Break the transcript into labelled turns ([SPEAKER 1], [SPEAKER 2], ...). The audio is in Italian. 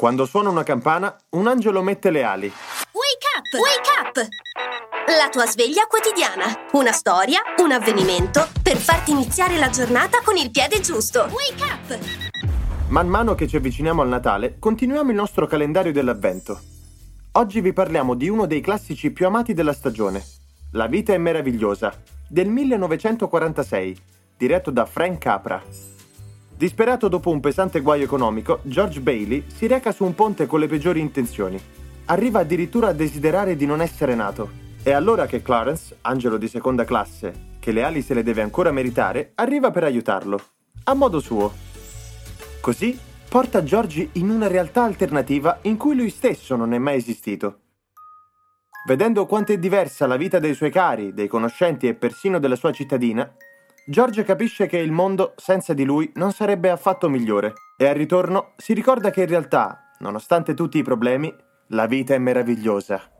[SPEAKER 1] Quando suona una campana, un angelo mette le ali.
[SPEAKER 2] Wake up! Wake up! La tua sveglia quotidiana. Una storia, un avvenimento per farti iniziare la giornata con il piede giusto. Wake up!
[SPEAKER 1] Man mano che ci avviciniamo al Natale, continuiamo il nostro calendario dell'Avvento. Oggi vi parliamo di uno dei classici più amati della stagione, La vita è meravigliosa, del 1946, diretto da Frank Capra. Disperato dopo un pesante guaio economico, George Bailey si reca su un ponte con le peggiori intenzioni. Arriva addirittura a desiderare di non essere nato. È allora che Clarence, angelo di seconda classe, che le ali se le deve ancora meritare, arriva per aiutarlo, a modo suo. Così porta George in una realtà alternativa in cui lui stesso non è mai esistito. Vedendo quanto è diversa la vita dei suoi cari, dei conoscenti e persino della sua cittadina, George capisce che il mondo senza di lui non sarebbe affatto migliore e al ritorno si ricorda che in realtà, nonostante tutti i problemi, la vita è meravigliosa.